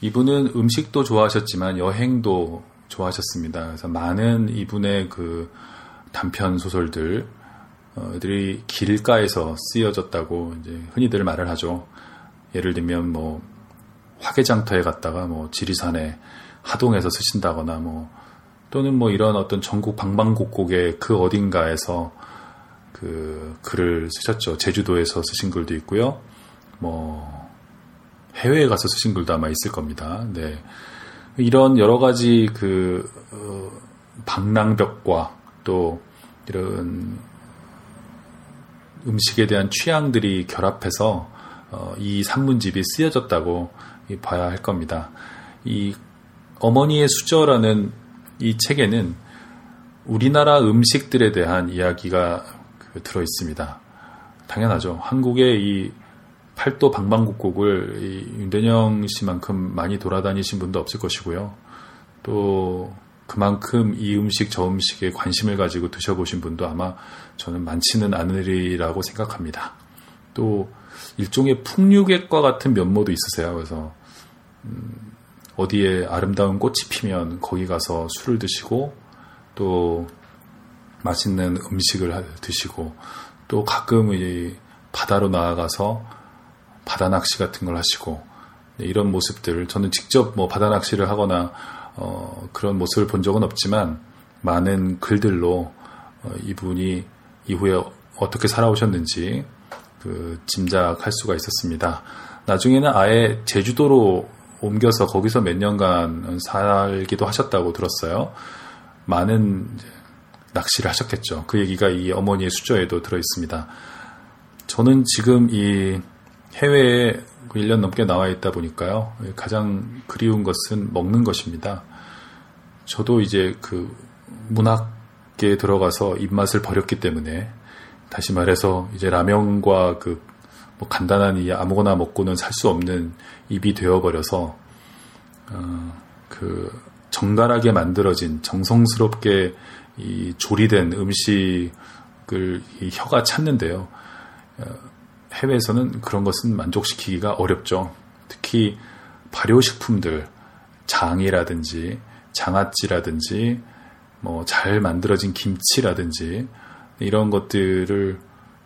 이분은 음식도 좋아하셨지만 여행도 좋아하셨습니다. 그래서 많은 이분의 그 단편 소설들 들이 길가에서 쓰여졌다고 이제 흔히들 말을 하죠. 예를 들면 뭐 화개장터에 갔다가 뭐 지리산에 하동에서 쓰신다거나 뭐 또는 뭐 이런 어떤 전국 방방곡곡의 그 어딘가에서 그 글을 쓰셨죠. 제주도에서 쓰신 글도 있고요. 뭐 해외에 가서 쓰신 글도 아마 있을 겁니다. 네. 이런 여러 가지 그 어, 방랑벽과 또 이런 음식에 대한 취향들이 결합해서 어, 이 산문집이 쓰여졌다고 봐야 할 겁니다. 이 어머니의 수저라는 이 책에는 우리나라 음식들에 대한 이야기가 그 들어 있습니다. 당연하죠. 한국의 이 팔도 방방곡곡을 이 윤대영 씨만큼 많이 돌아다니신 분도 없을 것이고요. 또 그만큼 이 음식 저 음식에 관심을 가지고 드셔보신 분도 아마 저는 많지는 않으리라고 생각합니다. 또 일종의 풍류객과 같은 면모도 있으세요. 그래서 음, 어디에 아름다운 꽃이 피면 거기 가서 술을 드시고 또 맛있는 음식을 드시고 또 가끔 이 바다로 나아가서 바다 낚시 같은 걸 하시고 네, 이런 모습들 저는 직접 뭐 바다 낚시를 하거나 어, 그런 모습을 본 적은 없지만 많은 글들로 어, 이분이 이후에 어떻게 살아오셨는지 그 짐작할 수가 있었습니다. 나중에는 아예 제주도로 옮겨서 거기서 몇 년간 살기도 하셨다고 들었어요. 많은 낚시를 하셨겠죠. 그 얘기가 이 어머니의 수저에도 들어 있습니다. 저는 지금 이 해외에 1년 넘게 나와 있다 보니까요. 가장 그리운 것은 먹는 것입니다. 저도 이제 그 문학계에 들어가서 입맛을 버렸기 때문에 다시 말해서 이제 라면과 그 뭐 간단한 이 아무거나 먹고는 살 수 없는 입이 되어버려서 어, 그 정갈하게 만들어진 정성스럽게 이 조리된 음식을 이 혀가 찾는데요. 어, 해외에서는 그런 것은 만족시키기가 어렵죠. 특히 발효식품들, 장이라든지 장아찌라든지 뭐 잘 만들어진 김치라든지 이런 것들을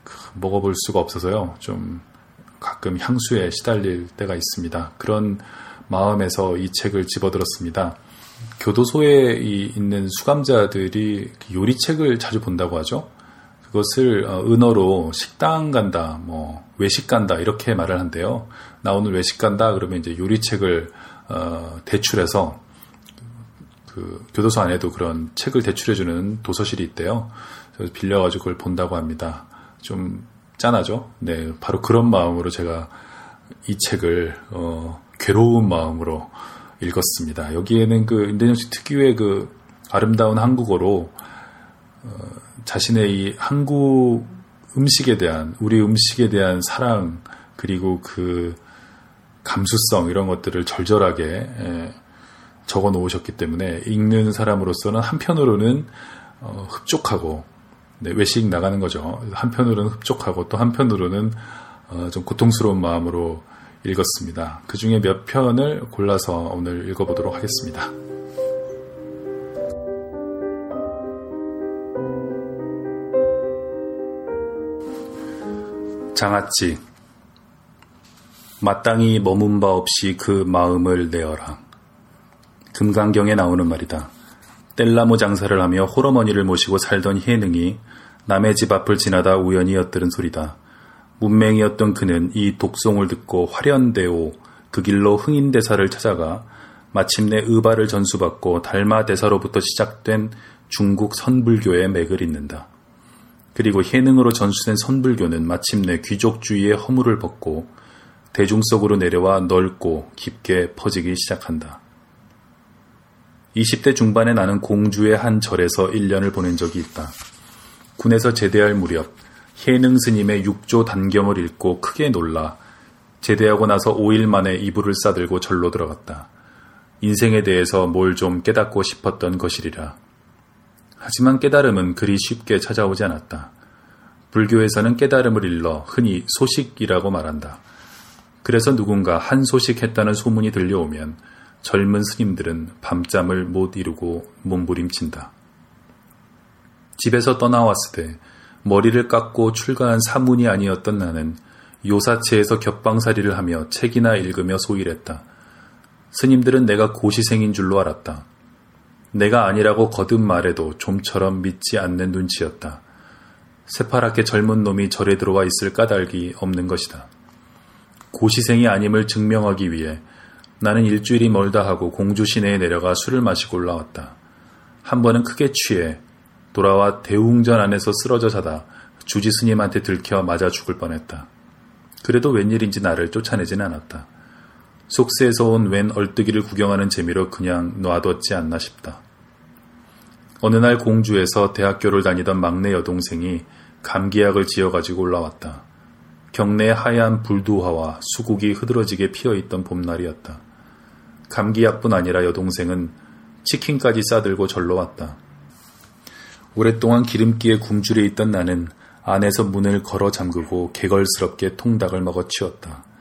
그 먹어볼 수가 없어서요. 좀 가끔 향수에 시달릴 때가 있습니다. 그런 마음에서 이 책을 집어들었습니다. 교도소에 있는 수감자들이 그 요리책을 자주 본다고 하죠. 그것을 어, 은어로 식당 간다, 뭐 외식 간다 이렇게 말을 한대요. 나 오늘 외식 간다 그러면 이제 요리책을 어, 대출해서 그 교도소 안에도 그런 책을 대출해주는 도서실이 있대요. 그래서 빌려가지고 그걸 본다고 합니다. 좀 짠하죠? 네, 바로 그런 마음으로 제가 이 책을 어, 괴로운 마음으로 읽었습니다. 여기에는 그 인대정 씨 특유의 그 아름다운 한국어로 어, 자신의 이 한국 음식에 대한 우리 음식에 대한 사랑 그리고 그 감수성 이런 것들을 절절하게 예, 적어 놓으셨기 때문에 읽는 사람으로서는 한편으로는 어, 흡족하고 네, 외식 나가는 거죠. 한편으로는 흡족하고 또 한편으로는 어, 좀 고통스러운 마음으로 읽었습니다. 그 중에 몇 편을 골라서 오늘 읽어보도록 하겠습니다. 장아찌 마땅히 머문 바 없이 그 마음을 내어라. 금강경에 나오는 말이다. 뗄나무 장사를 하며 홀어머니를 모시고 살던 희능이 남의 집 앞을 지나다 우연히 엿들은 소리다. 문맹이었던 그는 이 독송을 듣고 화련대오 그 길로 흥인대사를 찾아가 마침내 의발을 전수받고 달마대사로부터 시작된 중국 선불교의 맥을 잇는다. 그리고 해능으로 전수된 선불교는 마침내 귀족주의의 허물을 벗고 대중 속으로 내려와 넓고 깊게 퍼지기 시작한다. 20대 중반에 나는 공주의 한 절에서 1년을 보낸 적이 있다. 군에서 제대할 무렵 해능 스님의 육조 단경을 읽고 크게 놀라 제대하고 나서 5일 만에 이불을 싸들고 절로 들어갔다. 인생에 대해서 뭘 좀 깨닫고 싶었던 것이리라. 하지만 깨달음은 그리 쉽게 찾아오지 않았다. 불교에서는 깨달음을 일러 흔히 소식이라고 말한다. 그래서 누군가 한 소식 했다는 소문이 들려오면 젊은 스님들은 밤잠을 못 이루고 몸부림친다. 집에서 떠나왔을 때 머리를 깎고 출가한 사문이 아니었던 나는 요사체에서 겹방살이를 하며 책이나 읽으며 소일했다. 스님들은 내가 고시생인 줄로 알았다. 내가 아니라고 거듭 말해도 좀처럼 믿지 않는 눈치였다. 새파랗게 젊은 놈이 절에 들어와 있을 까닭이 없는 것이다. 고시생이 아님을 증명하기 위해 나는 일주일이 멀다 하고 공주 시내에 내려가 술을 마시고 올라왔다. 한 번은 크게 취해 돌아와 대웅전 안에서 쓰러져 자다 주지 스님한테 들켜 맞아 죽을 뻔했다. 그래도 웬일인지 나를 쫓아내진 않았다. 속세에서 온 웬 얼뜨기를 구경하는 재미로 그냥 놔뒀지 않나 싶다. 어느 날 공주에서 대학교를 다니던 막내 여동생이 감기약을 지어가지고 올라왔다. 경내에 하얀 불두화와 수국이 흐드러지게 피어있던 봄날이었다. 감기약뿐 아니라 여동생은 치킨까지 싸들고 절로 왔다. 오랫동안 기름기에 굶주려 있던 나는 안에서 문을 걸어 잠그고 개걸스럽게 통닭을 먹어 치웠다.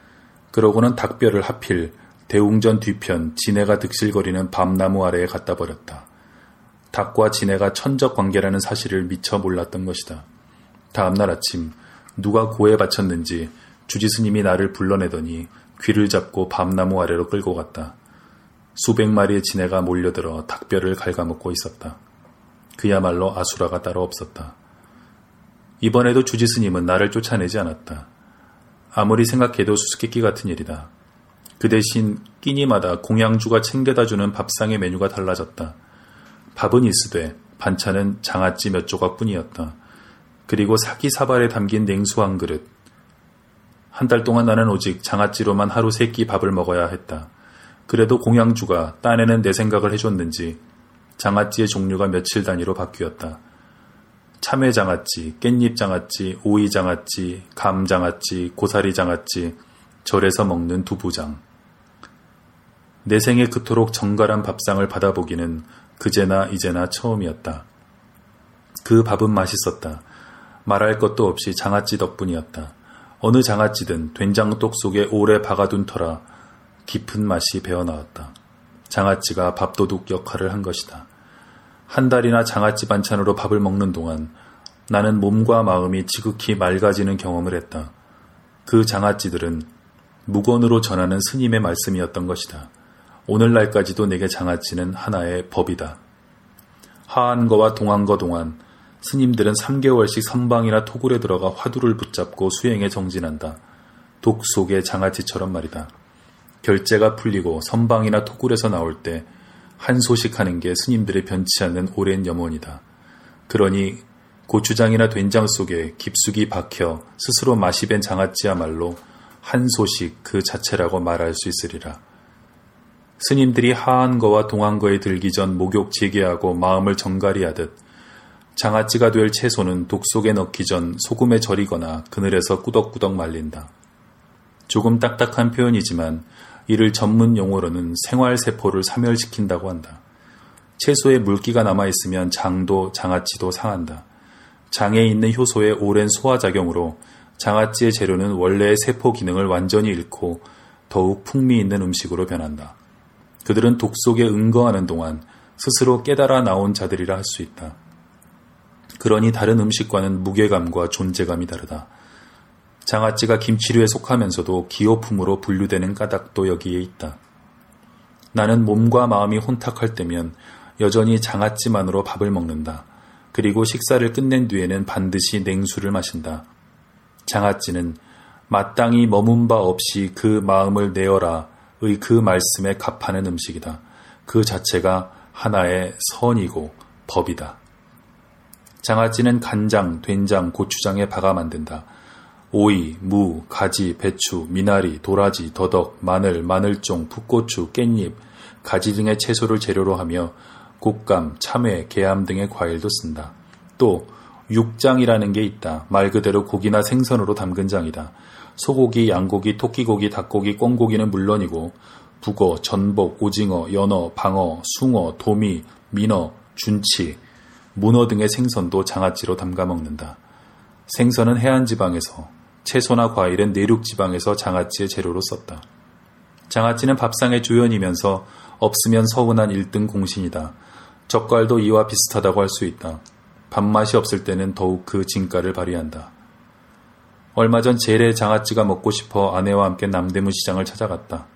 그러고는 닭뼈를 하필 대웅전 뒤편 지네가 득실거리는 밤나무 아래에 갖다 버렸다. 닭과 지네가 천적 관계라는 사실을 미처 몰랐던 것이다. 다음날 아침 누가 고에 바쳤는지 주지스님이 나를 불러내더니 귀를 잡고 밤나무 아래로 끌고 갔다. 수백 마리의 지네가 몰려들어 닭뼈를 갉아먹고 있었다. 그야말로 아수라가 따로 없었다. 이번에도 주지스님은 나를 쫓아내지 않았다. 아무리 생각해도 수수께끼 같은 일이다. 그 대신 끼니마다 공양주가 챙겨다 주는 밥상의 메뉴가 달라졌다. 밥은 있으되 반찬은 장아찌 몇 조각뿐이었다. 그리고 사기사발에 담긴 냉수 한 그릇. 한 달 동안 나는 오직 장아찌로만 하루 세 끼 밥을 먹어야 했다. 그래도 공양주가 딴에는 내 생각을 해줬는지 장아찌의 종류가 며칠 단위로 바뀌었다. 참외 장아찌, 깻잎 장아찌, 오이 장아찌, 감 장아찌, 고사리 장아찌, 절에서 먹는 두부장. 내 생에 그토록 정갈한 밥상을 받아보기는 그제나 이제나 처음이었다. 그 밥은 맛있었다. 말할 것도 없이 장아찌 덕분이었다. 어느 장아찌든 된장독 속에 오래 박아둔 터라 깊은 맛이 배어나왔다. 장아찌가 밥도둑 역할을 한 것이다. 한 달이나 장아찌 반찬으로 밥을 먹는 동안 나는 몸과 마음이 지극히 맑아지는 경험을 했다. 그 장아찌들은 무건으로 전하는 스님의 말씀이었던 것이다. 오늘날까지도 내게 장아찌는 하나의 법이다. 하한거와 동한거 동안 스님들은 3개월씩 선방이나 토굴에 들어가 화두를 붙잡고 수행에 정진한다. 독 속의 장아찌처럼 말이다. 결제가 풀리고 선방이나 토굴에서 나올 때 한 소식하는 게 스님들의 변치 않는 오랜 염원이다. 그러니 고추장이나 된장 속에 깊숙이 박혀 스스로 맛이 밴 장아찌야말로 한 소식 그 자체라고 말할 수 있으리라. 스님들이 하한 거와 동한 거에 들기 전 목욕 재개하고 마음을 정갈히 하듯 장아찌가 될 채소는 독 속에 넣기 전 소금에 절이거나 그늘에서 꾸덕꾸덕 말린다. 조금 딱딱한 표현이지만 이를 전문 용어로는 생활세포를 사멸시킨다고 한다. 채소에 물기가 남아있으면 장도 장아찌도 상한다. 장에 있는 효소의 오랜 소화작용으로 장아찌의 재료는 원래의 세포 기능을 완전히 잃고 더욱 풍미 있는 음식으로 변한다. 그들은 독 속에 응거하는 동안 스스로 깨달아 나온 자들이라 할 수 있다. 그러니 다른 음식과는 무게감과 존재감이 다르다. 장아찌가 김치류에 속하면서도 기호품으로 분류되는 까닭도 여기에 있다. 나는 몸과 마음이 혼탁할 때면 여전히 장아찌만으로 밥을 먹는다. 그리고 식사를 끝낸 뒤에는 반드시 냉수를 마신다. 장아찌는 마땅히 머문 바 없이 그 마음을 내어라 의 그 말씀에 값하는 음식이다. 그 자체가 하나의 선이고 법이다. 장아찌는 간장, 된장, 고추장에 박아 만든다. 오이, 무, 가지, 배추, 미나리, 도라지, 더덕, 마늘, 마늘종, 풋고추, 깻잎, 가지 등의 채소를 재료로 하며 곶감, 참외, 게암 등의 과일도 쓴다. 또 육장이라는 게 있다. 말 그대로 고기나 생선으로 담근 장이다. 소고기, 양고기, 토끼고기, 닭고기, 꿩고기는 물론이고 북어, 전복, 오징어, 연어, 방어, 숭어, 도미, 민어, 준치, 문어 등의 생선도 장아찌로 담가 먹는다. 생선은 해안 지방에서 채소나 과일은 내륙 지방에서 장아찌의 재료로 썼다. 장아찌는 밥상의 주연이면서 없으면 서운한 1등 공신이다. 젓갈도 이와 비슷하다고 할 수 있다. 밥맛이 없을 때는 더욱 그 진가를 발휘한다. 얼마 전 제래 장아찌가 먹고 싶어 아내와 함께 남대문 시장을 찾아갔다.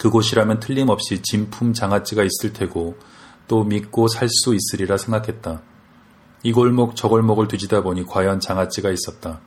그곳이라면 틀림없이 진품 장아찌가 있을 테고 또 믿고 살 수 있으리라 생각했다. 이 골목 저 골목을 뒤지다 보니 과연 장아찌가 있었다.